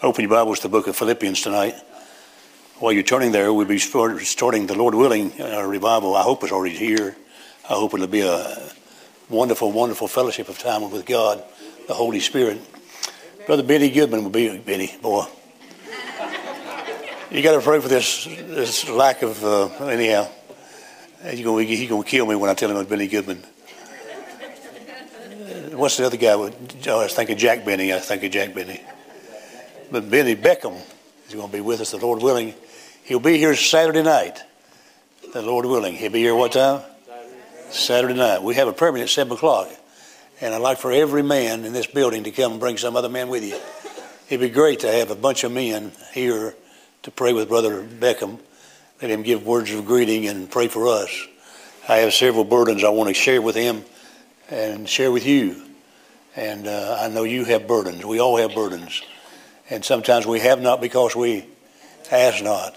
Open your Bibles to the book of Philippians tonight. While you're turning there, we'll be starting, the Lord willing, our revival. I hope it's already here. I hope it'll be a wonderful, wonderful fellowship of time with God, the Holy Spirit. Brother Benny Goodman will be, Benny, boy. You got to pray for this, this lack of, uh, anyhow. He's going to kill me when I tell him it's Benny Goodman. What's the other guy? Oh, I was thinking Jack Benny. I was thinking Jack Benny. But Benny Beckham is going to be with us, the Lord willing. He'll be here Saturday night, the Lord willing. He'll be here what time? Saturday night. We have a prayer meeting at 7 o'clock. And I'd like for every man in this building to come and bring some other man with you. It'd be great to have a bunch of men here to pray with Brother Beckham. Let him give words of greeting and pray for us. I have several burdens I want to share with him and share with you. And uh, I know you have burdens. We all have burdens. And sometimes we have not because we ask not.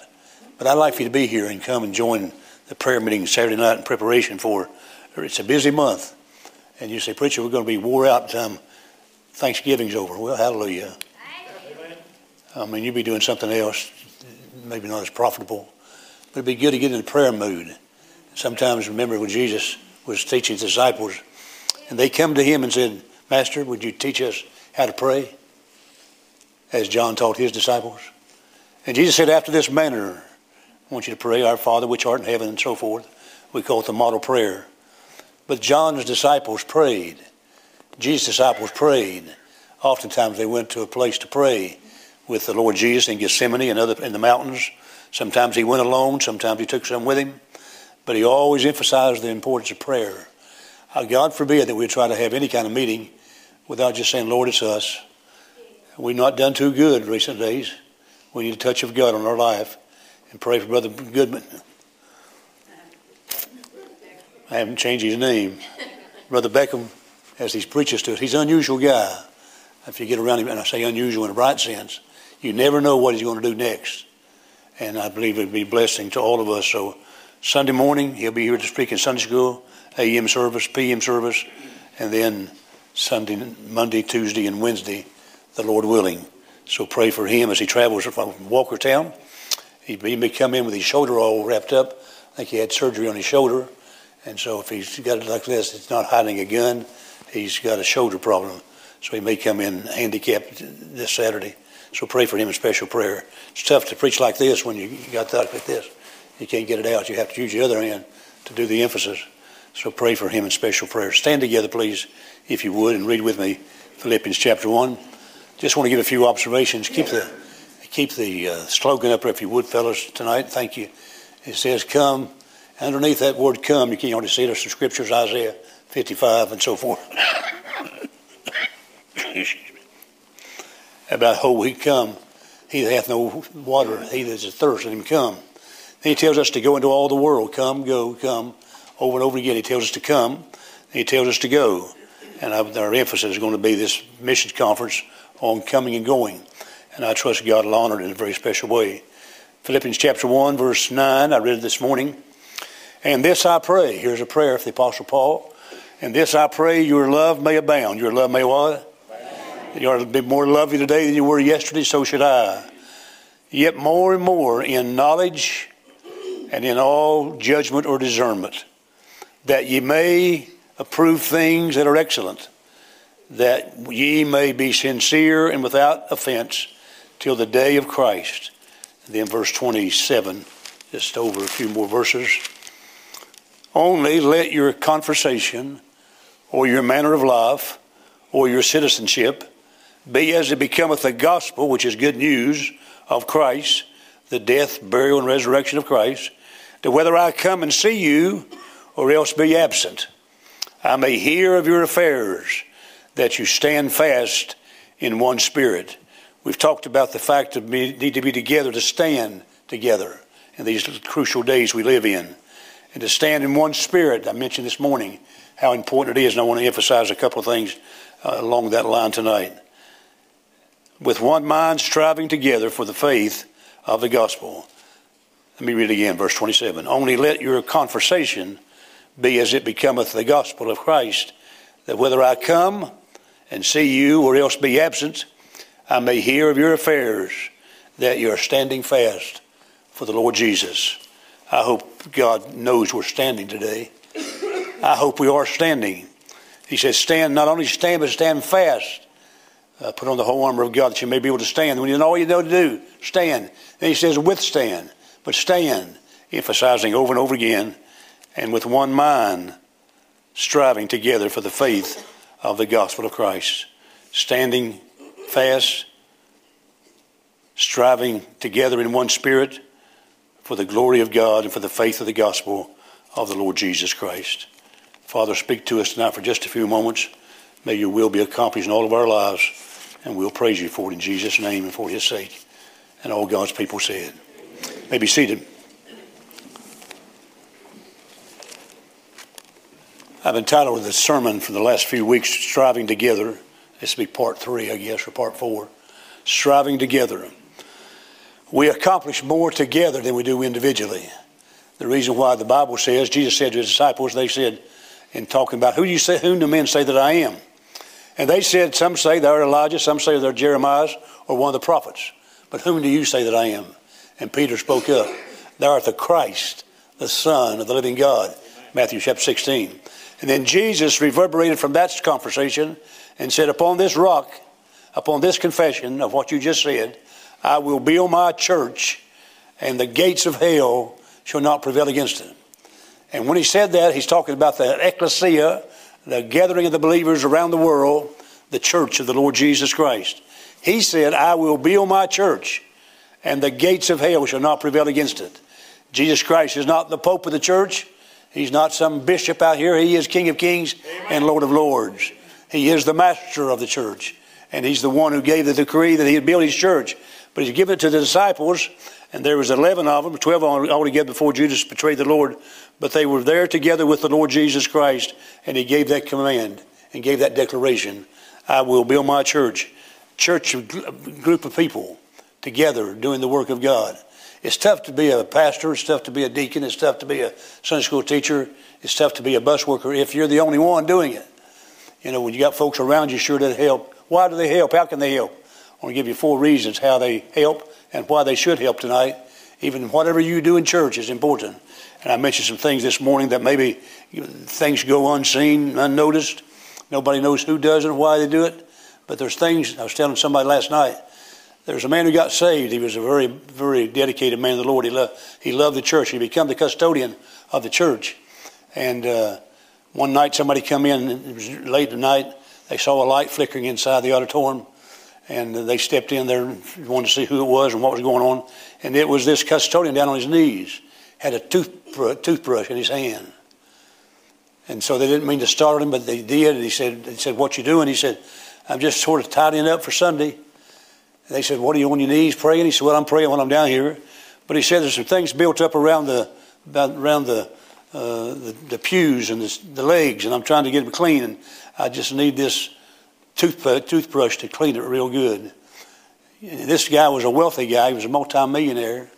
But I'd like for you to be here and come and join the prayer meeting Saturday night in preparation for it's a busy month. And you say, Preacher, we're going to be wore out time um, Thanksgiving's over. Well, hallelujah. Amen. I mean, you'd be doing something else, maybe not as profitable. But it'd be good to get in the prayer mood. Sometimes remember when Jesus was teaching his disciples, and they come to him and said, Master, would you teach us how to pray? As John taught his disciples. And Jesus said, After this manner, I want you to pray, Our Father which art in heaven, and so forth. We call it the model prayer. But John's disciples prayed. Jesus' disciples prayed. Oftentimes they went to a place to pray with the Lord Jesus in Gethsemane and other in the mountains. Sometimes he went alone, sometimes he took some with him. But he always emphasized the importance of prayer. Uh, God forbid that we try to have any kind of meeting without just saying, Lord, it's us. We've not done too good recent days. We need a touch of God on our life and pray for Brother Goodman. I haven't changed his name. Brother Beckham, as he preaches to us, he's an unusual guy. If you get around him, and I say unusual in a bright sense, you never know what he's going to do next. And I believe it'd be a blessing to all of us. So Sunday morning, he'll be here to speak in Sunday school, AM service, PM service, and then Sunday, Monday, Tuesday, and Wednesday, the Lord willing. So pray for him as he travels from Walkertown. He, may come in with his shoulder all wrapped up. I think he had surgery on his shoulder. And so if he's got it like this, it's not hiding a gun. He's got a shoulder problem. So he may come in handicapped this Saturday. So pray for him in special prayer. It's tough to preach like this when you got that like this. You can't get it out. You have to use the other hand to do the emphasis. So pray for him in special prayer. Stand together, please, if you would, and read with me Philippians chapter 1. Just want to give a few observations. Keep the, keep the uh, slogan up, if you would, fellas, tonight. Thank you. It says, Come. Underneath that word come, you can already see there's some scriptures, Isaiah 55 and so forth. About whole we come. He that hath no water, he that is athirst, let him come. Then he tells us to go into all the world. Come, go, come. Over and over again, he tells us to come. He tells us to go. And our emphasis is going to be this missions conference on coming and going. And I trust God will honor it in a very special way. Philippians chapter 1, verse 9, I read it this morning. And this I pray. Here's a prayer of the Apostle Paul. And this I pray, your love may abound. Your love may what? You ought to be more lovely today than you were yesterday, so should I. Yet more and more in knowledge and in all judgment or discernment, that ye may approve things that are excellent, that ye may be sincere and without offense till the day of Christ. And then verse 27, just over a few more verses. Only let your conversation or your manner of life or your citizenship be as it becometh the gospel, which is good news of Christ, the death, burial, and resurrection of Christ, that whether I come and see you or else be absent, I may hear of your affairs, that you stand fast in one spirit. We've talked about the fact that we need to be together to stand together in these crucial days we live in. And to stand in one spirit, I mentioned this morning how important it is, and I want to emphasize a couple of things uh, along that line tonight. With one mind, striving together for the faith of the gospel. Let me read again, verse 27. Only let your conversation be as it becometh the gospel of Christ, that whether I come and see you or else be absent, I may hear of your affairs, that you are standing fast for the Lord Jesus. I hope God knows we're standing today. I hope we are standing. He says, stand, not only stand, but stand fast. Uh, put on the whole armor of God that you may be able to stand. When you know all you know to do, stand. Then he says, withstand, but stand, emphasizing over and over again, and with one mind, striving together for the faith of the gospel of Christ. Standing fast, striving together in one spirit for the glory of God and for the faith of the gospel of the Lord Jesus Christ. Father, speak to us tonight for just a few moments. May your will be accomplished in all of our lives, and we'll praise you for it in Jesus' name and for his sake. And all God's people said. May be seated. I've entitled this sermon for the last few weeks, Striving Together. This will be part three, I guess, or part four. Striving Together. We accomplish more together than we do individually. The reason why the Bible says, Jesus said to his disciples, they said, in talking about who do you say, whom do men say that I am? And they said, some say they're Elijah, some say they're Jeremiah or one of the prophets. But whom do you say that I am? And Peter spoke up. Thou art the Christ, the Son of the living God. Matthew chapter 16. And then Jesus reverberated from that conversation and said, Upon this rock, upon this confession of what you just said, I will build my church, and the gates of hell shall not prevail against it. And when he said that, he's talking about the ecclesia, the gathering of the believers around the world, the church of the Lord Jesus Christ. He said, I will build my church, and the gates of hell shall not prevail against it. Jesus Christ is not the Pope of the church. He's not some bishop out here. He is King of kings Amen. and Lord of lords. He is the master of the church. And he's the one who gave the decree that he'd build his church. But he's given it to the disciples, and there was 11 of them, 12 altogether before Judas betrayed the Lord but they were there together with the Lord Jesus Christ, and He gave that command and gave that declaration I will build my church. Church, group of people together doing the work of God. It's tough to be a pastor, it's tough to be a deacon, it's tough to be a Sunday school teacher, it's tough to be a bus worker if you're the only one doing it. You know, when you got folks around you, sure does help. Why do they help? How can they help? I want to give you four reasons how they help and why they should help tonight. Even whatever you do in church is important. And I mentioned some things this morning that maybe things go unseen, unnoticed. Nobody knows who does it why they do it. But there's things, I was telling somebody last night, there's a man who got saved. He was a very, very dedicated man of the Lord. He, loved, he loved the church. He became the custodian of the church. And uh, one night somebody come in, it was late at night, they saw a light flickering inside the auditorium. And they stepped in there wanted to see who it was and what was going on. And it was this custodian down on his knees had a toothbrush, toothbrush in his hand. And so they didn't mean to startle him, but they did. And he said, they said, what you doing? He said, I'm just sort of tidying up for Sunday. They said, what are you on your knees praying? He said, well, I'm praying when I'm down here. But he said there's some things built up around the, around the, uh, the, the, pews and the, the, legs, and I'm trying to get them clean. And I just need this tooth, toothbrush to clean it real good. And this guy was a wealthy guy. He was a multimillionaire.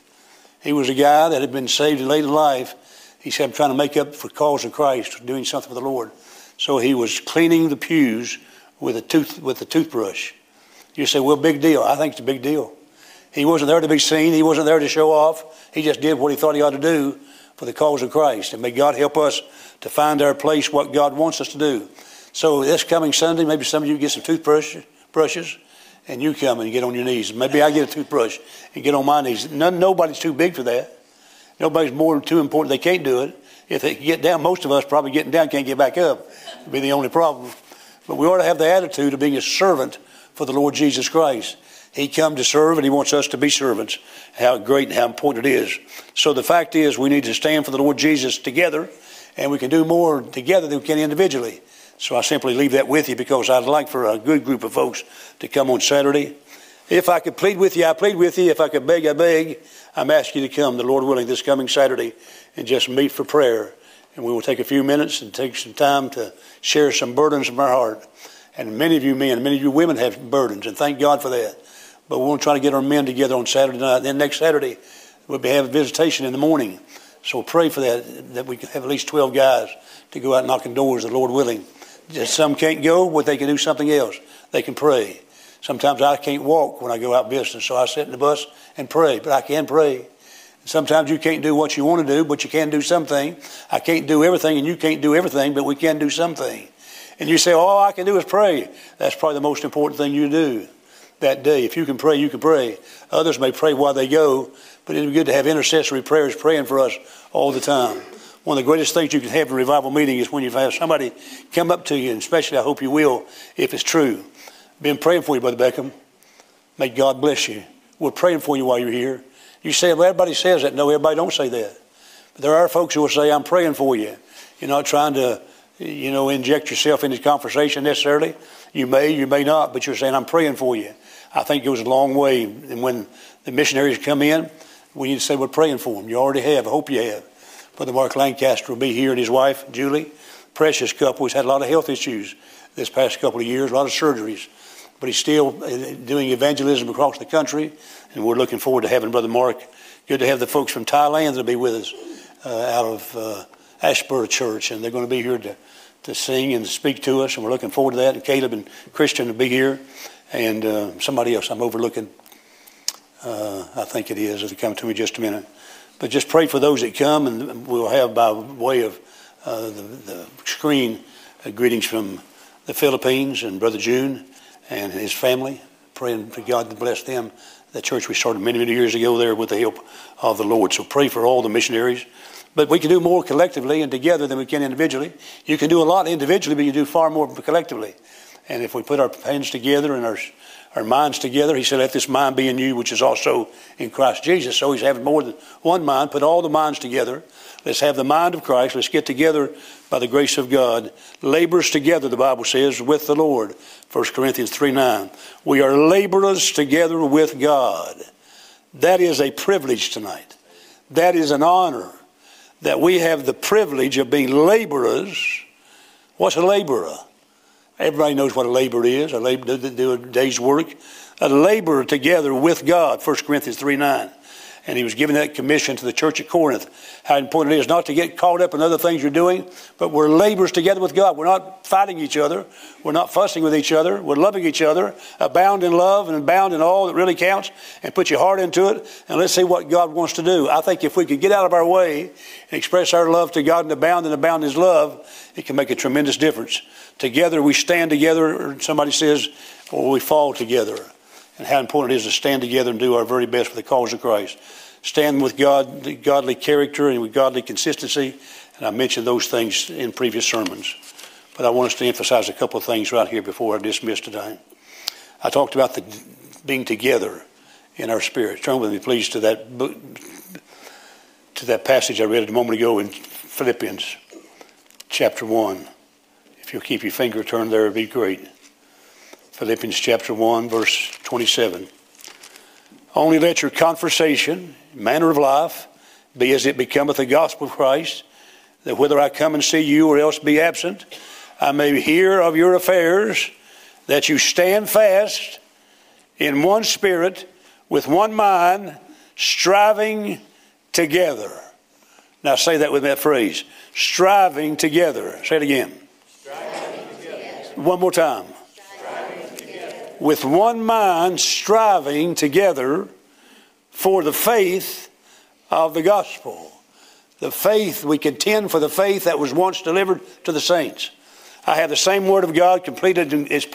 He was a guy that had been saved late in life. He said, I'm trying to make up for cause of Christ, doing something for the Lord. So he was cleaning the pews with a tooth with a toothbrush. You say, well, big deal. I think it's a big deal. He wasn't there to be seen. He wasn't there to show off. He just did what he thought he ought to do for the cause of Christ. And may God help us to find our place, what God wants us to do. So this coming Sunday, maybe some of you get some toothbrushes, brushes, and you come and get on your knees. Maybe I get a toothbrush and get on my knees. None, nobody's too big for that. Nobody's more too important. They can't do it. If they get down, most of us probably getting down can't get back up. It'd be the only problem. But we ought to have the attitude of being a servant for the Lord Jesus Christ. He come to serve and he wants us to be servants. How great and how important it is. So the fact is we need to stand for the Lord Jesus together and we can do more together than we can individually. So I simply leave that with you because I'd like for a good group of folks to come on Saturday. If I could plead with you, I plead with you. If I could beg, I beg. I'm asking you to come, the Lord willing, this coming Saturday and just meet for prayer. And we will take a few minutes and take some time to share some burdens from our heart. And many of you men, many of you women have burdens, and thank God for that. But we want to try to get our men together on Saturday night. Then next Saturday, we'll be having visitation in the morning. So pray for that, that we can have at least 12 guys to go out knocking doors, the Lord willing. Some can't go, but they can do something else. They can pray. Sometimes I can't walk when I go out business, so I sit in the bus and pray, but I can pray. Sometimes you can't do what you want to do, but you can do something. I can't do everything, and you can't do everything, but we can do something. And you say, all I can do is pray. That's probably the most important thing you do that day. If you can pray, you can pray. Others may pray while they go, but it'd be good to have intercessory prayers praying for us all the time. One of the greatest things you can have in a revival meeting is when you have somebody come up to you, and especially I hope you will, if it's true. Been praying for you, Brother Beckham. May God bless you. We're praying for you while you're here. You say, well, everybody says that. No, everybody don't say that. But there are folks who will say, I'm praying for you. You're not trying to, you know, inject yourself in into conversation necessarily. You may, you may not, but you're saying, I'm praying for you. I think it goes a long way. And when the missionaries come in, we need to say we're praying for them. You already have. I hope you have. Brother Mark Lancaster will be here and his wife, Julie. Precious couple who's had a lot of health issues this past couple of years, a lot of surgeries. But he's still uh, doing evangelism across the country, and we're looking forward to having Brother Mark. Good to have the folks from Thailand that'll be with us uh, out of uh, Asheboro Church, and they're going to be here to, to sing and speak to us, and we're looking forward to that. And Caleb and Christian will be here and uh, somebody else I'm overlooking. Uh, I think it is. It'll come to me just a minute. But just pray for those that come, and we'll have by way of uh, the, the, screen uh, greetings from the Philippines and Brother June and his family. Praying for God to bless them. The church we started many, many years ago there with the help of the Lord. So pray for all the missionaries. But we can do more collectively and together than we can individually. You can do a lot individually, but you do far more collectively. And if we put our hands together and our, our minds together, he said, let this mind be in you, which is also in Christ Jesus. So he's having more than one mind. Put all the minds together. Let's have the mind of Christ. Let's get together by the grace of God. Laborers together, the Bible says, with the Lord. 1 Corinthians 3 9. We are laborers together with God. That is a privilege tonight. That is an honor that we have the privilege of being laborers. What's a laborer? Everybody knows what a laborer is. A laborer do a day's work. A laborer together with God. 1 Corinthians 3 9. And he was giving that commission to the church at Corinth. How important it is not to get caught up in other things you're doing, but we're laborers together with God. We're not fighting each other. We're not fussing with each other. We're loving each other. Abound in love and abound in all that really counts and put your heart into it. And let's see what God wants to do. I think if we could get out of our way and express our love to God and abound and abound in His love, it can make a tremendous difference. Together we stand together, or somebody says, or we fall together. And how important it is to stand together and do our very best for the cause of Christ. Stand with God, godly character and with godly consistency. And I mentioned those things in previous sermons. But I want us to emphasize a couple of things right here before I dismiss today. I talked about the being together in our spirit. Turn with me, please, to that book, to that passage I read a moment ago in Philippians chapter 1. If you'll keep your finger turned there, it'd be great. Philippians chapter 1, verse 27. Only let your conversation, manner of life, be as it becometh the gospel of Christ, that whether I come and see you or else be absent, I may hear of your affairs, that you stand fast in one spirit, with one mind, striving together. Now say that with that phrase striving together. Say it again. One more time. With one mind, striving together for the faith of the gospel. The faith, we contend for the faith that was once delivered to the saints. I have the same Word of God completed in its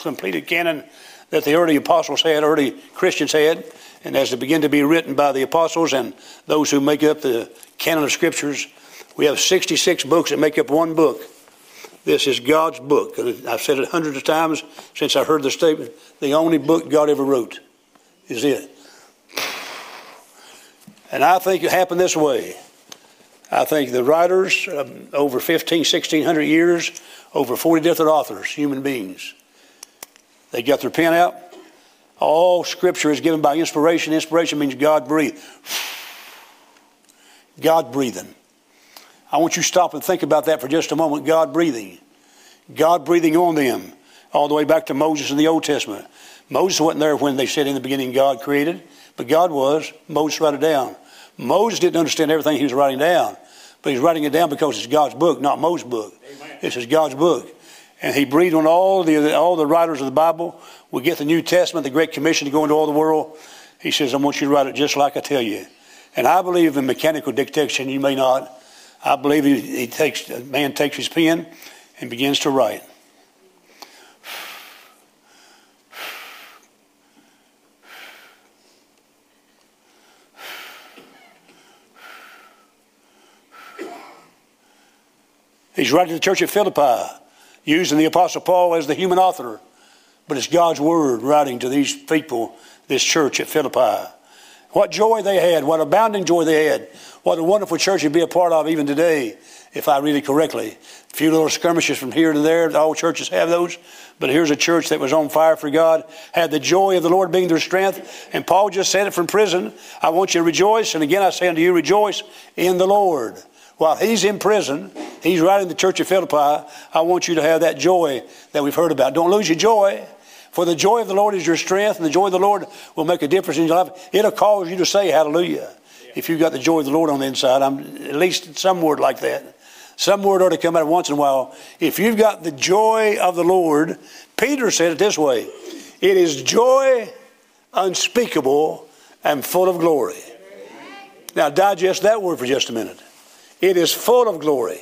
completed canon that the early apostles had, early Christians had, and as it began to be written by the apostles and those who make up the canon of scriptures, we have 66 books that make up one book. This is God's book. I've said it hundreds of times since I heard the statement. The only book God ever wrote is it. And I think it happened this way. I think the writers, um, over 15, 1600 years, over 40 different authors, human beings, they got their pen out. All scripture is given by inspiration. Inspiration means God breathed. God breathing. I want you to stop and think about that for just a moment. God breathing. God breathing on them. All the way back to Moses in the Old Testament. Moses wasn't there when they said in the beginning God created, but God was. Moses wrote it down. Moses didn't understand everything he was writing down, but he's writing it down because it's God's book, not Moses' book. Amen. This is God's book. and he breathed on all the all the writers of the Bible. We get the New Testament, the Great Commission to go into all the world. He says, I want you to write it just like I tell you. And I believe in mechanical dictation. You may not. I believe he, he takes a man takes his pen and begins to write. He's writing to the church at Philippi, using the Apostle Paul as the human author. But it's God's word writing to these people, this church at Philippi. What joy they had, what abounding joy they had. What a wonderful church to be a part of even today, if I read it correctly. A few little skirmishes from here to there. All churches have those. But here's a church that was on fire for God, had the joy of the Lord being their strength. And Paul just said it from prison. I want you to rejoice. And again, I say unto you, rejoice in the Lord. While he's in prison, he's writing the church of Philippi. I want you to have that joy that we've heard about. Don't lose your joy. For the joy of the Lord is your strength, and the joy of the Lord will make a difference in your life. It'll cause you to say hallelujah. If you've got the joy of the Lord on the inside, I'm at least some word like that. Some word ought to come out once in a while. If you've got the joy of the Lord, Peter said it this way it is joy unspeakable and full of glory. Now, digest that word for just a minute. It is full of glory,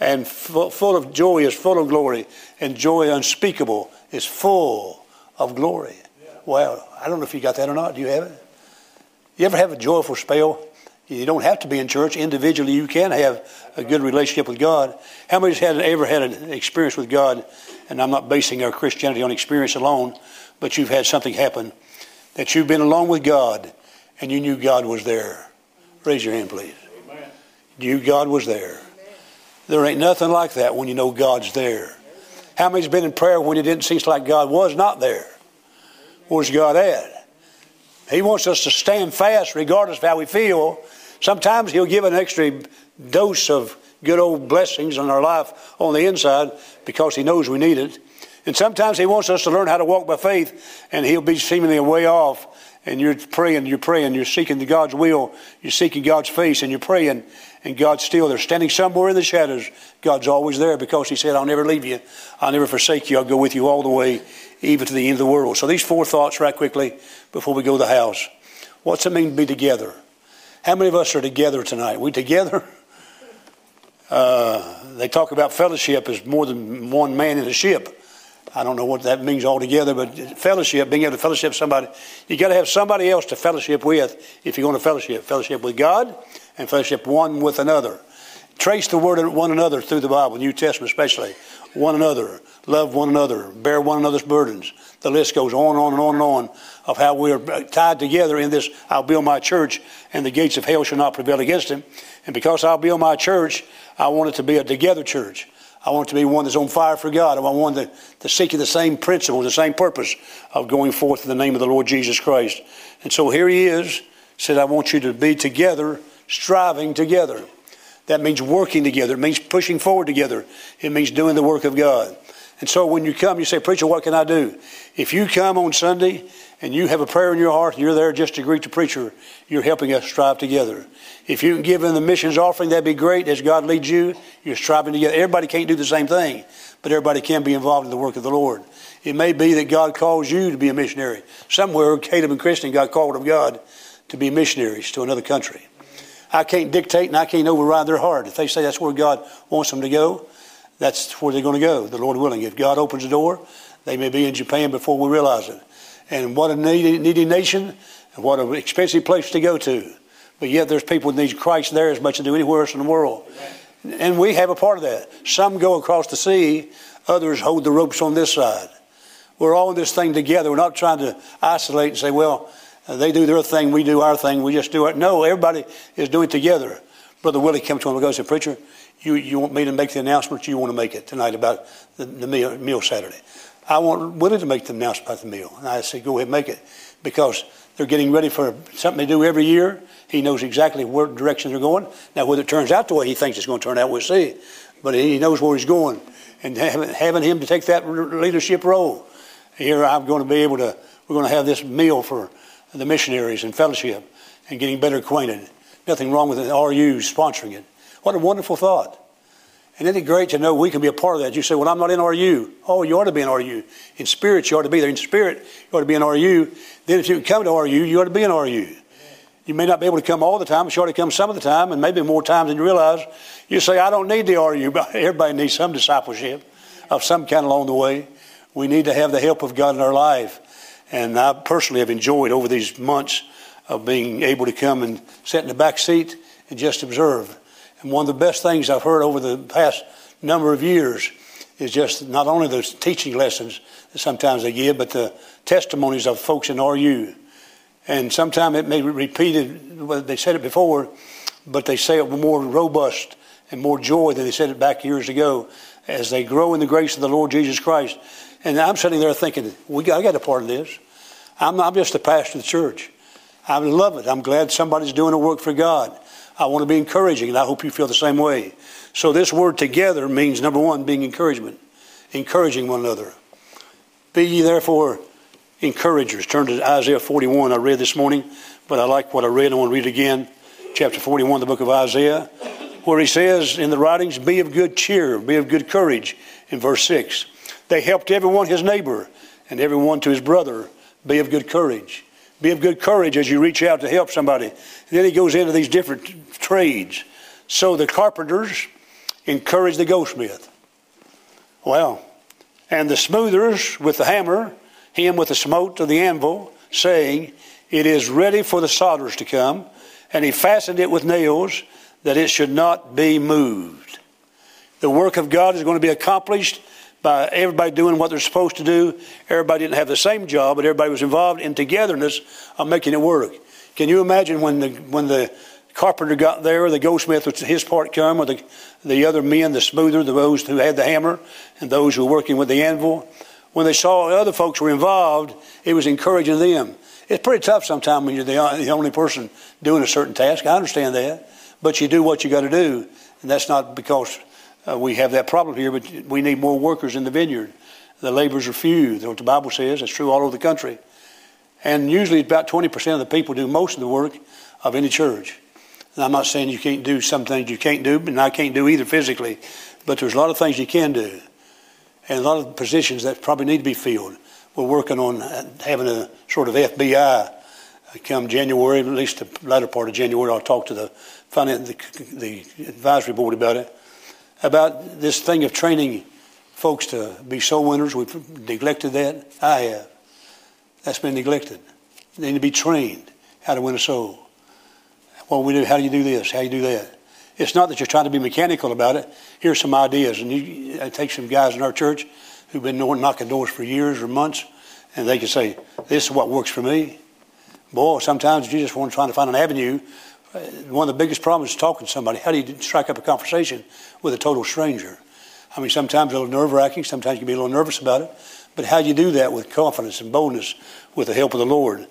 and full of joy is full of glory, and joy unspeakable is full of glory. Well, I don't know if you got that or not. Do you have it? You ever have a joyful spell? You don't have to be in church. Individually, you can have a good relationship with God. How many has ever had an experience with God? And I'm not basing our Christianity on experience alone, but you've had something happen that you've been alone with God and you knew God was there. Raise your hand, please. You, God was there. There ain't nothing like that when you know God's there. How many's been in prayer when it didn't seem like God was not there? Where's God at? He wants us to stand fast regardless of how we feel. Sometimes He'll give an extra dose of good old blessings in our life on the inside because He knows we need it. And sometimes He wants us to learn how to walk by faith, and He'll be seemingly a way off. And you're praying, you're praying, you're seeking God's will, you're seeking God's face, and you're praying, and God's still there, standing somewhere in the shadows. God's always there because He said, I'll never leave you. I'll never forsake you. I'll go with you all the way, even to the end of the world. So, these four thoughts, right quickly, before we go to the house. What's it mean to be together? How many of us are together tonight? We together? Uh, they talk about fellowship as more than one man in a ship. I don't know what that means altogether, but fellowship, being able to fellowship somebody, you got to have somebody else to fellowship with if you're going to fellowship. Fellowship with God and fellowship one with another. Trace the word of one another through the Bible, New Testament especially. One another, love one another, bear one another's burdens. The list goes on and on and on and on of how we are tied together in this I'll build my church and the gates of hell shall not prevail against him. And because I'll build my church, I want it to be a together church. I want it to be one that's on fire for God. I want one that, to seek the same principles, the same purpose of going forth in the name of the Lord Jesus Christ. And so here he is, said, I want you to be together, striving together. That means working together. It means pushing forward together. It means doing the work of God. And so when you come, you say, Preacher, what can I do? If you come on Sunday and you have a prayer in your heart and you're there just to greet the preacher, you're helping us strive together. If you can give in the missions offering, that'd be great. As God leads you, you're striving together. Everybody can't do the same thing, but everybody can be involved in the work of the Lord. It may be that God calls you to be a missionary. Somewhere, Caleb and Christian got called of God to be missionaries to another country. I can't dictate and I can't override their heart. If they say that's where God wants them to go, that's where they're going to go, the Lord willing. If God opens the door, they may be in Japan before we realize it. And what a needy, needy nation, and what an expensive place to go to. But yet there's people that need Christ there as much as do anywhere else in the world. And we have a part of that. Some go across the sea, others hold the ropes on this side. We're all in this thing together. We're not trying to isolate and say, well, Uh, they do their thing, we do our thing, we just do it. No, everybody is doing it together. Brother Willie came to him and goes, Preacher, you, you want me to make the announcement, you want to make it tonight about the, the meal, meal Saturday. I want Willie to make the announcement about the meal. And I said, Go ahead, make it. Because they're getting ready for something they do every year. He knows exactly where direction they're going. Now, whether it turns out the way he thinks it's going to turn out, we'll see. But he knows where he's going. And having him to take that leadership role, here I'm going to be able to, we're going to have this meal for the missionaries and fellowship and getting better acquainted. Nothing wrong with the RU sponsoring it. What a wonderful thought. And isn't it great to know we can be a part of that? You say, well, I'm not in RU. Oh, you ought to be in RU. In spirit, you ought to be there. In spirit, you ought to be in RU. Then if you can come to RU, you ought to be in RU. You may not be able to come all the time, but you ought to come some of the time, and maybe more times than you realize. You say, I don't need the RU, but everybody needs some discipleship of some kind along the way. We need to have the help of God in our life. And I personally have enjoyed over these months of being able to come and sit in the back seat and just observe. And one of the best things I've heard over the past number of years is just not only the teaching lessons that sometimes they give, but the testimonies of folks in RU. And sometimes it may be repeated, well, they said it before, but they say it with more robust and more joy than they said it back years ago as they grow in the grace of the Lord Jesus Christ. And I'm sitting there thinking, we got, I got a part of this. I'm, I'm just a pastor of the church. I love it. I'm glad somebody's doing a work for God. I want to be encouraging, and I hope you feel the same way. So, this word together means number one, being encouragement, encouraging one another. Be ye therefore encouragers. Turn to Isaiah 41. I read this morning, but I like what I read. I want to read again. Chapter 41, the book of Isaiah, where he says in the writings, Be of good cheer, be of good courage, in verse 6. They helped everyone his neighbor, and everyone to his brother. Be of good courage. Be of good courage as you reach out to help somebody. And then he goes into these different trades. So the carpenters encourage the goldsmith. Well, and the smoothers with the hammer, him with the smote of the anvil, saying, It is ready for the solderers to come. And he fastened it with nails that it should not be moved. The work of God is going to be accomplished by everybody doing what they're supposed to do. Everybody didn't have the same job, but everybody was involved in togetherness of making it work. Can you imagine when the when the carpenter got there, the goldsmith with his part come, or the the other men, the smoother, the those who had the hammer, and those who were working with the anvil, when they saw other folks were involved, it was encouraging them. It's pretty tough sometimes when you're the, the only person doing a certain task. I understand that, but you do what you got to do, and that's not because uh, we have that problem here, but we need more workers in the vineyard. The laborers are few. That's what the Bible says. It's true all over the country. And usually about 20% of the people do most of the work of any church. And I'm not saying you can't do some things you can't do, and I can't do either physically, but there's a lot of things you can do. And a lot of positions that probably need to be filled. We're working on having a sort of FBI come January, at least the latter part of January. I'll talk to the, finance, the, the advisory board about it about this thing of training folks to be soul winners. We've neglected that. I have. That's been neglected. They need to be trained how to win a soul. What we do, how do you do this? How do you do that? It's not that you're trying to be mechanical about it. Here's some ideas. And you I take some guys in our church who've been knocking doors for years or months, and they can say, This is what works for me. Boy, sometimes you just want to try to find an avenue Uh, one of the biggest problems is talking to somebody. How do you strike up a conversation with a total stranger? I mean, sometimes a little nerve wracking, sometimes you can be a little nervous about it, but how do you do that with confidence and boldness with the help of the Lord?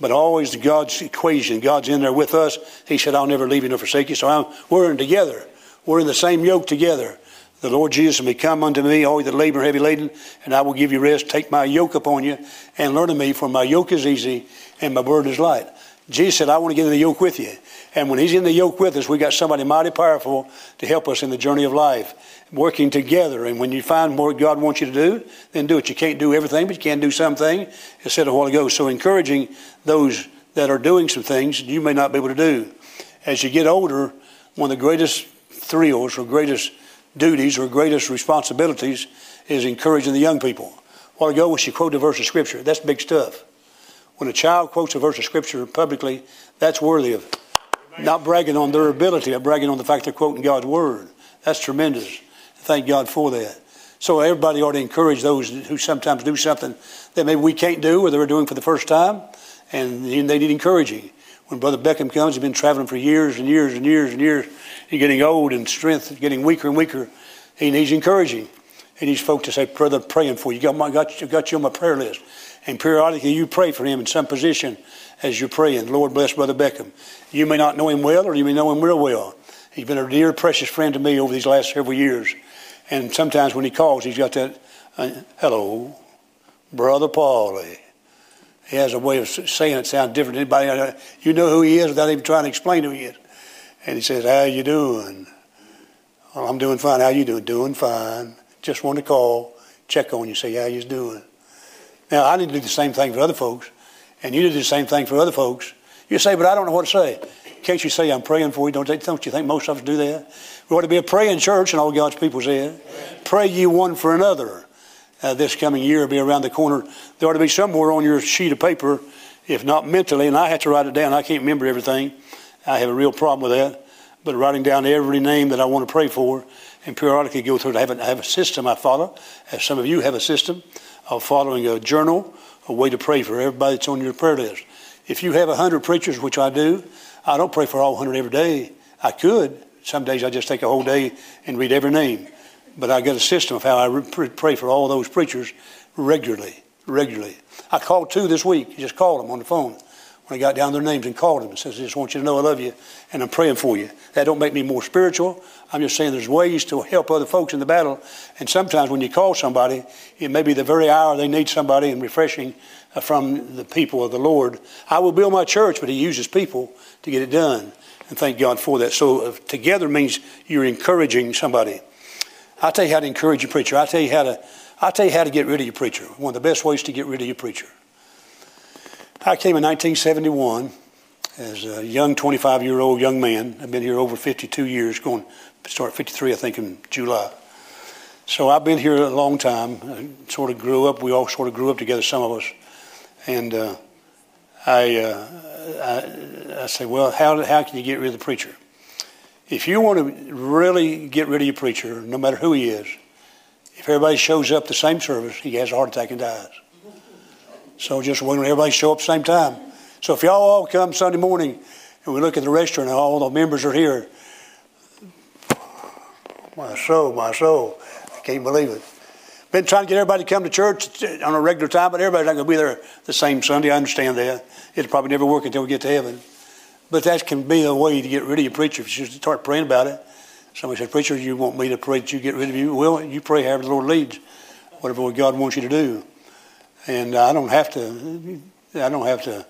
But always God's equation. God's in there with us. He said, I'll never leave you nor forsake you. So I'm, we're in together. We're in the same yoke together. The Lord Jesus may come unto me, all you that labor heavy laden, and I will give you rest. Take my yoke upon you and learn of me, for my yoke is easy and my burden is light. Jesus said, I want to get in the yoke with you. And when he's in the yoke with us, we got somebody mighty powerful to help us in the journey of life, working together. And when you find what God wants you to do, then do it. You can't do everything, but you can do something. I said a while ago. So encouraging those that are doing some things you may not be able to do. As you get older, one of the greatest thrills or greatest duties or greatest responsibilities is encouraging the young people. A while ago, when she quoted a verse of Scripture, that's big stuff. When a child quotes a verse of Scripture publicly, that's worthy of not bragging on their ability, but bragging on the fact they're quoting God's word. That's tremendous. Thank God for that. So everybody ought to encourage those who sometimes do something that maybe we can't do or they're doing for the first time, and they need encouraging. When Brother Beckham comes, he's been traveling for years and years and years and years. He's getting old and strength getting weaker and weaker. He needs encouraging. He needs folk to say, Brother, praying for you. My, got, got you on my prayer list. And periodically you pray for him in some position as you're praying. Lord bless Brother Beckham. You may not know him well, or you may know him real well. He's been a dear, precious friend to me over these last several years. And sometimes when he calls, he's got that, uh, hello, Brother Paulie. He has a way of saying it sounds different than anybody. You know who he is without even trying to explain who he is. And he says, how you doing? Well, I'm doing fine. How you doing? Doing fine. Just want to call, check on you, say how you doing. Now, I need to do the same thing for other folks, and you do the same thing for other folks. You say, but I don't know what to say. Can't you say I'm praying for you? Don't, they, don't you think most of us do that? We ought to be a praying church, and all God's people said. Pray ye one for another. Uh, this coming year be around the corner. There ought to be somewhere on your sheet of paper, if not mentally, and I have to write it down. I can't remember everything. I have a real problem with that. But writing down every name that I want to pray for and periodically go through it. I have a, I have a system I follow, as some of you have a system of following a journal, a way to pray for everybody that's on your prayer list. If you have a hundred preachers, which I do, I don't pray for all hundred every day. I could. Some days I just take a whole day and read every name. But I got a system of how I pray for all those preachers regularly, regularly. I called two this week. Just called them on the phone when I got down their names and called them and says, I just want you to know I love you and I'm praying for you. That don't make me more spiritual. I'm just saying there's ways to help other folks in the battle. And sometimes when you call somebody, it may be the very hour they need somebody and refreshing uh, from the people of the Lord. I will build my church, but He uses people to get it done. And thank God for that. So uh, together means you're encouraging somebody. I'll tell you how to encourage your preacher. I'll tell you how to, I'll tell you how to get rid of your preacher. One of the best ways to get rid of your preacher. I came in 1971 as a young 25 year old young man. I've been here over 52 years, going start 53, I think, in July. So I've been here a long time. I sort of grew up. We all sort of grew up together, some of us. And uh, I, uh, I, I say, well, how, how can you get rid of the preacher? If you want to really get rid of your preacher, no matter who he is, if everybody shows up the same service, he has a heart attack and dies. So just when everybody show up same time. So if y'all all come Sunday morning and we look at the restaurant and all the members are here, my soul, my soul, I can't believe it. Been trying to get everybody to come to church on a regular time, but everybody's not going to be there the same Sunday. I understand that. It'll probably never work until we get to heaven. But that can be a way to get rid of your preacher if you just start praying about it. Somebody said, Preacher, you want me to pray that you get rid of you? Well, you pray however the Lord leads, whatever God wants you to do. And I don't have to, I don't have to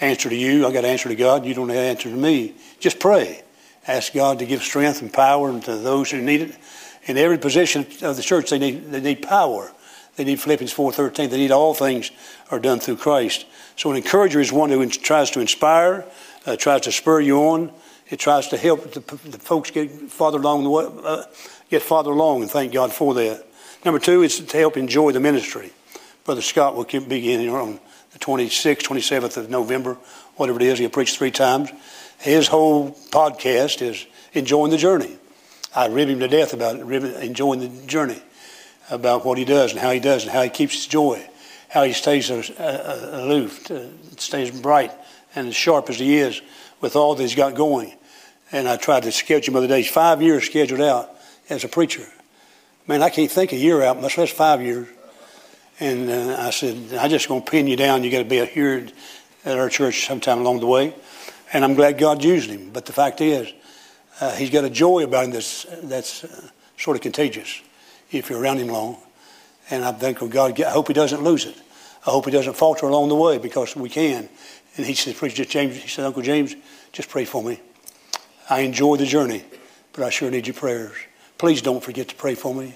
answer to you. I got to answer to God. You don't have to answer to me. Just pray. Ask God to give strength and power to those who need it. In every position of the church, they need, they need power. They need Philippians 4.13. They need all things are done through Christ. So an encourager is one who tries to inspire, uh, tries to spur you on. It tries to help the, the folks get farther along the way, uh, get farther along, and thank God for that. Number two is to help enjoy the ministry. Brother Scott will begin on the 26th, 27th of November, whatever it is. He'll preach three times. His whole podcast is enjoying the journey. I rib him to death about it, enjoying the journey, about what he does and how he does and how he keeps his joy, how he stays aloof, uh, stays bright and as sharp as he is with all that he's got going. And I tried to schedule him other days, five years scheduled out as a preacher. Man, I can't think a year out, much less five years. And uh, I said, I'm just going to pin you down. You got to be here at our church sometime along the way. And I'm glad God used him. But the fact is, uh, he's got a joy about him that's, that's uh, sort of contagious if you're around him long. And I think, of God, I hope he doesn't lose it. I hope he doesn't falter along the way because we can. And he said, Preacher James, he said, Uncle James, just pray for me. I enjoy the journey, but I sure need your prayers. Please don't forget to pray for me.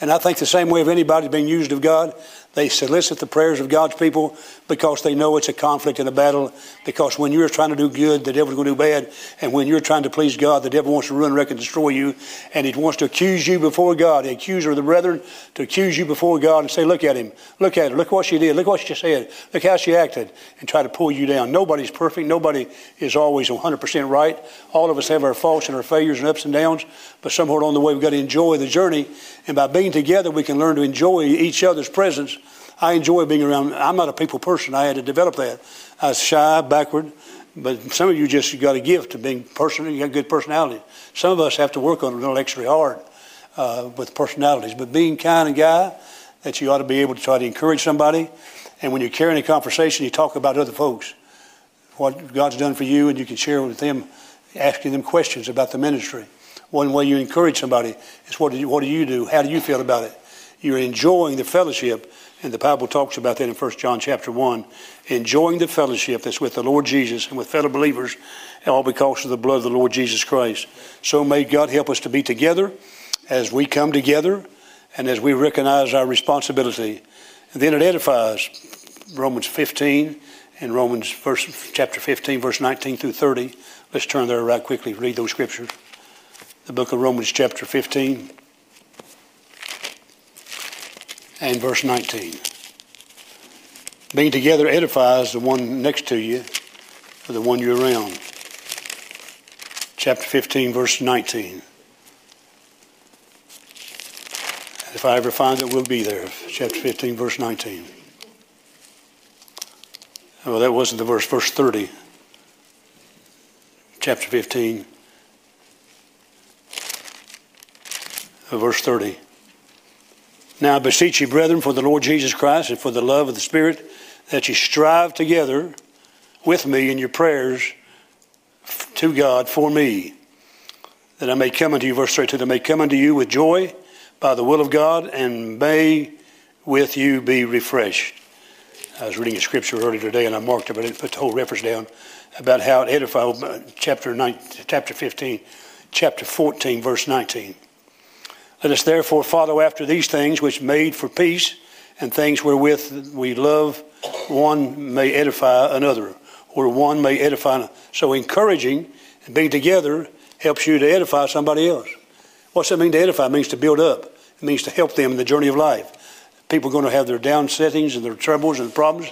And I think the same way of anybody being used of God, they solicit the prayers of God's people because they know it's a conflict and a battle. Because when you're trying to do good, the devil's going to do bad. And when you're trying to please God, the devil wants to ruin, wreck, and destroy you. And he wants to accuse you before God, the accuser of the brethren, to accuse you before God and say, Look at him. Look at her. Look what she did. Look what she said. Look how she acted. And try to pull you down. Nobody's perfect. Nobody is always 100% right. All of us have our faults and our failures and ups and downs. But somewhere along the way, we've got to enjoy the journey. And by being together, we can learn to enjoy each other's presence I enjoy being around. I'm not a people person. I had to develop that. I was shy, backward, but some of you just got a gift of being personal. You got good personality. Some of us have to work on it a little extra hard uh, with personalities. But being kind and guy, that you ought to be able to try to encourage somebody. And when you're carrying a conversation, you talk about other folks, what God's done for you, and you can share with them, asking them questions about the ministry. One way you encourage somebody is what do you, what do you do? How do you feel about it? You're enjoying the fellowship And the Bible talks about that in 1 John chapter 1, enjoying the fellowship that's with the Lord Jesus and with fellow believers, all because of the blood of the Lord Jesus Christ. So may God help us to be together as we come together and as we recognize our responsibility. And then it edifies Romans 15 and Romans verse, chapter 15, verse 19 through 30. Let's turn there right quickly, read those scriptures. The book of Romans, chapter 15 and verse 19. Being together edifies the one next to you or the one you're around. Chapter 15, verse 19. If I ever find it, we'll be there. Chapter 15, verse 19. Well, that wasn't the verse, verse 30. Chapter 15, verse 30. Now I beseech you, brethren, for the Lord Jesus Christ and for the love of the Spirit, that you strive together with me in your prayers to God for me, that I may come unto you, verse 32, that I may come unto you with joy by the will of God, and may with you be refreshed. I was reading a scripture earlier today, and I marked it, but I didn't put the whole reference down about how it edified, uh, chapter, 9, chapter 15, chapter 14, verse 19. Let us therefore follow after these things which made for peace and things wherewith we love one may edify another, or one may edify another. So encouraging and being together helps you to edify somebody else. What's that mean to edify? It means to build up. It means to help them in the journey of life. People are going to have their down settings and their troubles and problems.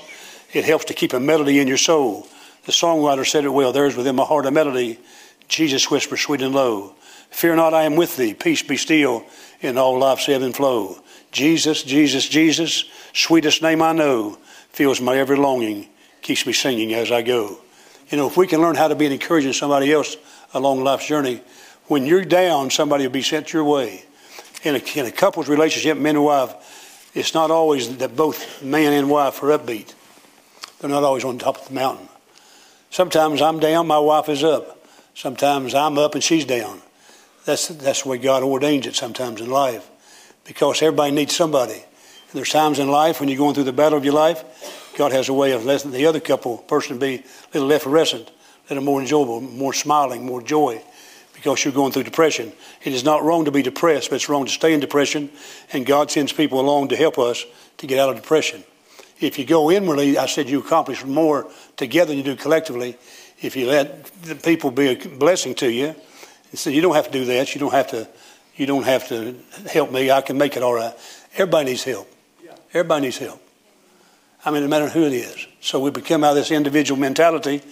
It helps to keep a melody in your soul. The songwriter said it well. There is within my heart a melody. Jesus whispers sweet and low. Fear not, I am with thee. Peace be still in all life's ebb and flow. Jesus, Jesus, Jesus, sweetest name I know, fills my every longing, keeps me singing as I go. You know, if we can learn how to be an encouraging somebody else along life's journey, when you're down, somebody will be sent your way. In a, in a couple's relationship, man and wife, it's not always that both man and wife are upbeat. They're not always on top of the mountain. Sometimes I'm down, my wife is up. Sometimes I'm up and she's down. That's, that's the way God ordains it sometimes in life because everybody needs somebody. And there's times in life when you're going through the battle of your life, God has a way of letting the other couple person be a little effervescent, a little more enjoyable, more smiling, more joy because you're going through depression. It is not wrong to be depressed, but it's wrong to stay in depression, and God sends people along to help us to get out of depression. If you go inwardly, I said you accomplish more together than you do collectively. If you let the people be a blessing to you, he said, "You don't have to do that. You don't have to. You don't have to help me. I can make it all right." Everybody needs help. Everybody needs help. I mean, no matter who it is. So we become out of this individual mentality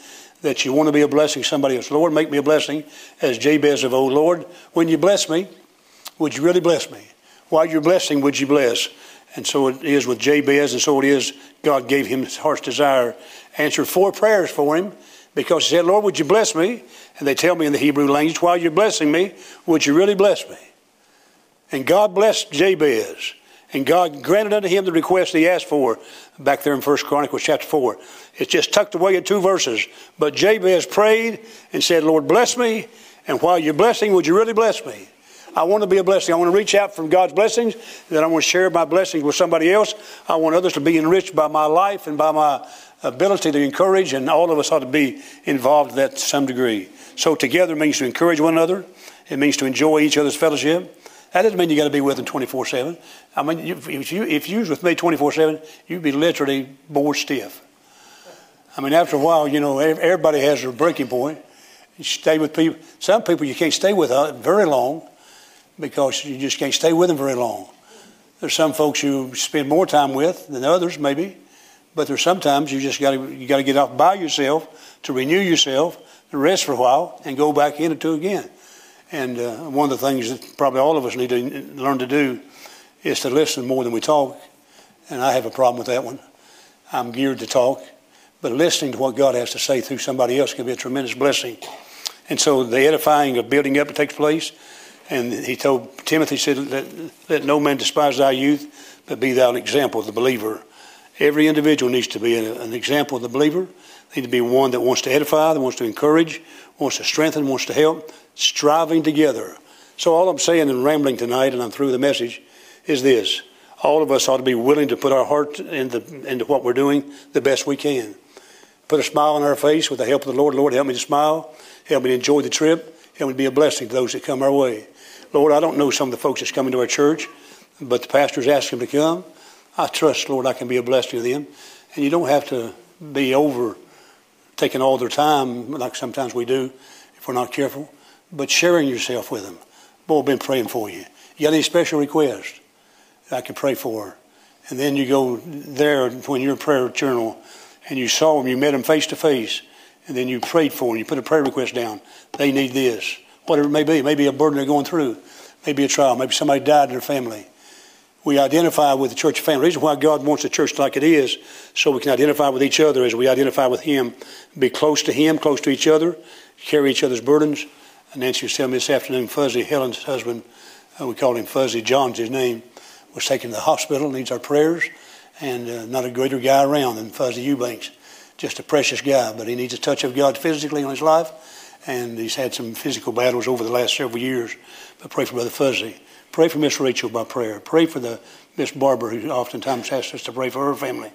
that you want to be a blessing to somebody else. Lord, make me a blessing, as Jabez of old. Lord, when you bless me, would you really bless me? While you're blessing, would you bless? And so it is with Jabez, and so it is. God gave him his heart's desire. Answered four prayers for him because he said, Lord, would you bless me? And they tell me in the Hebrew language, while you're blessing me, would you really bless me? And God blessed Jabez. And God granted unto him the request he asked for back there in 1 Chronicles chapter 4. It's just tucked away in two verses. But Jabez prayed and said, Lord, bless me. And while you're blessing, would you really bless me? I want to be a blessing. I want to reach out from God's blessings. Then I want to share my blessings with somebody else. I want others to be enriched by my life and by my ability to encourage. And all of us ought to be involved in that to some degree. So together means to encourage one another. It means to enjoy each other's fellowship. That doesn't mean you got to be with them 24 7. I mean, if you, if you was with me 24 7, you'd be literally bored stiff. I mean, after a while, you know, everybody has their breaking point. You stay with people. Some people you can't stay with uh, very long because you just can't stay with them very long. There's some folks you spend more time with than others, maybe, but there's sometimes you just got to you got to get off by yourself to renew yourself, to rest for a while, and go back into it again. And uh, one of the things that probably all of us need to learn to do is to listen more than we talk. And I have a problem with that one. I'm geared to talk, but listening to what God has to say through somebody else can be a tremendous blessing. And so the edifying of building up takes place. And he told Timothy, said, let, let no man despise thy youth, but be thou an example of the believer. Every individual needs to be an, example of the believer. They need to be one that wants to edify, that wants to encourage, wants to strengthen, wants to help, striving together. So all I'm saying and rambling tonight, and I'm through the message, is this. All of us ought to be willing to put our heart into, into what we're doing the best we can. Put a smile on our face with the help of the Lord. Lord, help me to smile. Help me to enjoy the trip. Help me to be a blessing to those that come our way. Lord, I don't know some of the folks that's coming to our church, but the pastor's asked them to come. I trust, Lord, I can be a blessing to them. And you don't have to be over taking all their time like sometimes we do if we're not careful, but sharing yourself with them. Boy, I've been praying for you. You got any special requests? I can pray for. And then you go there when you're in prayer journal and you saw them, you met them face to face, and then you prayed for them, you put a prayer request down. They need this. Whatever it may be. Maybe a burden they're going through. Maybe a trial. Maybe somebody died in their family. We identify with the church family. The reason why God wants the church like it is, so we can identify with each other as we identify with Him. Be close to Him, close to each other, carry each other's burdens. And Nancy was telling me this afternoon, Fuzzy, Helen's husband, uh, we call him Fuzzy, John's his name, was taken to the hospital, needs our prayers, and uh, not a greater guy around than Fuzzy Eubanks. Just a precious guy, but he needs a touch of God physically in his life, and he's had some physical battles over the last several years. But pray for Brother Fuzzy. Pray for Miss Rachel by prayer. Pray for the Miss Barber, who oftentimes asks us to pray for her family,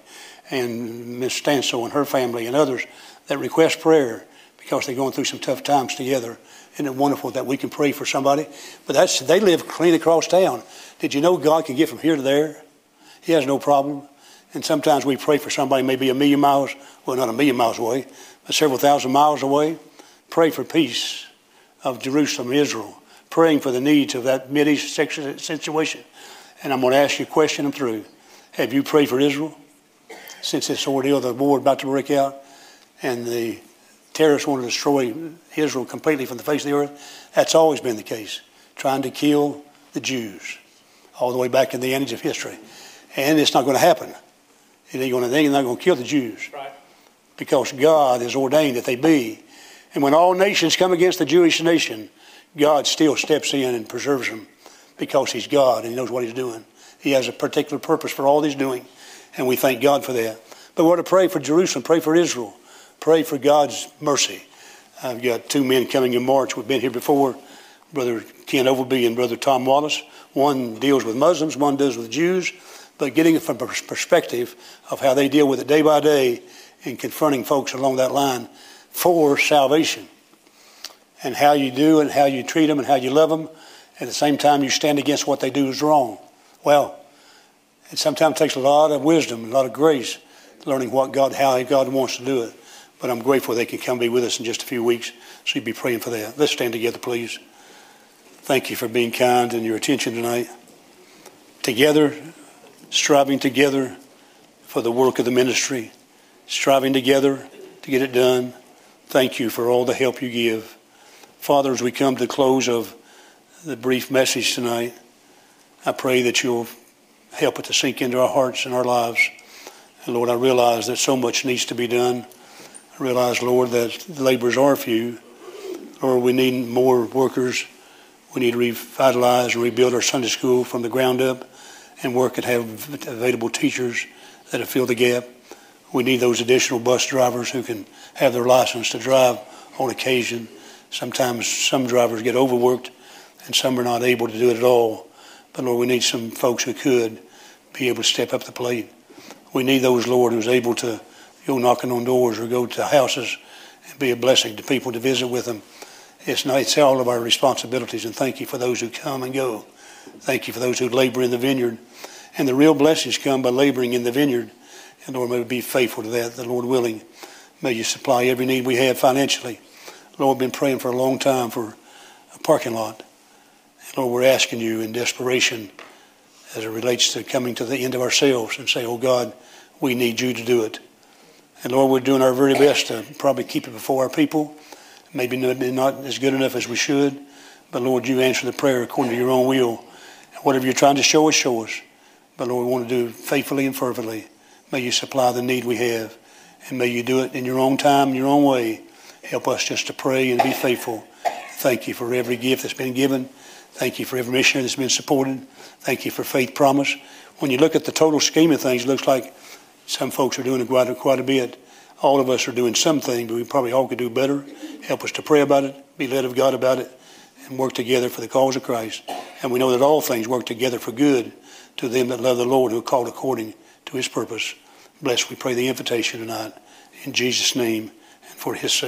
and Miss Stansel and her family, and others that request prayer because they're going through some tough times together. Isn't it wonderful that we can pray for somebody? But that's they live clean across town. Did you know God can get from here to there? He has no problem. And sometimes we pray for somebody maybe a million miles, well, not a million miles away, but several thousand miles away. Pray for peace of Jerusalem, Israel. Praying for the needs of that East situation. And I'm going to ask you a question I'm through. Have you prayed for Israel since this ordeal, the war about to break out, and the terrorists want to destroy Israel completely from the face of the earth? That's always been the case, trying to kill the Jews all the way back in the age of history. And it's not going to happen. Ain't going to, they're not going to kill the Jews. Right. Because God has ordained that they be. And when all nations come against the Jewish nation, God still steps in and preserves them because He's God and He knows what He's doing. He has a particular purpose for all He's doing, and we thank God for that. But we want to pray for Jerusalem, pray for Israel, pray for God's mercy. I've got two men coming in March. We've been here before, Brother Ken Overby and Brother Tom Wallace. One deals with Muslims, one deals with Jews, but getting it from a perspective of how they deal with it day by day and confronting folks along that line for salvation and how you do and how you treat them and how you love them. At the same time, you stand against what they do is wrong. Well, it sometimes takes a lot of wisdom, a lot of grace, learning what God, how God wants to do it. But I'm grateful they can come be with us in just a few weeks. So you'd be praying for that. Let's stand together, please. Thank you for being kind and your attention tonight. Together, striving together for the work of the ministry, striving together to get it done. Thank you for all the help you give. Father, as we come to the close of the brief message tonight, I pray that you'll help it to sink into our hearts and our lives. And Lord, I realize that so much needs to be done. I realize, Lord, that laborers are few. Lord, we need more workers we need to revitalize and rebuild our Sunday school from the ground up and work and have available teachers that'll fill the gap. We need those additional bus drivers who can have their license to drive on occasion. Sometimes some drivers get overworked and some are not able to do it at all. But Lord, we need some folks who could be able to step up the plate. We need those, Lord, who's able to go knocking on doors or go to houses and be a blessing to people to visit with them it's, not, it's all of our responsibilities, and thank you for those who come and go. Thank you for those who labor in the vineyard. And the real blessings come by laboring in the vineyard. And Lord, may we be faithful to that, the Lord willing. May you supply every need we have financially. Lord, we've been praying for a long time for a parking lot. Lord, we're asking you in desperation as it relates to coming to the end of ourselves and say, oh God, we need you to do it. And Lord, we're doing our very best to probably keep it before our people maybe not as good enough as we should. But Lord, you answer the prayer according to your own will. Whatever you're trying to show us, show us. But Lord, we want to do faithfully and fervently. May you supply the need we have. And may you do it in your own time, your own way. Help us just to pray and be faithful. Thank you for every gift that's been given. Thank you for every missionary that's been supported. Thank you for faith promise. When you look at the total scheme of things, it looks like some folks are doing quite a, quite a bit all of us are doing something, but we probably all could do better. Help us to pray about it, be led of God about it, and work together for the cause of Christ. And we know that all things work together for good to them that love the Lord who are called according to his purpose. Bless, we pray the invitation tonight in Jesus' name and for his sake.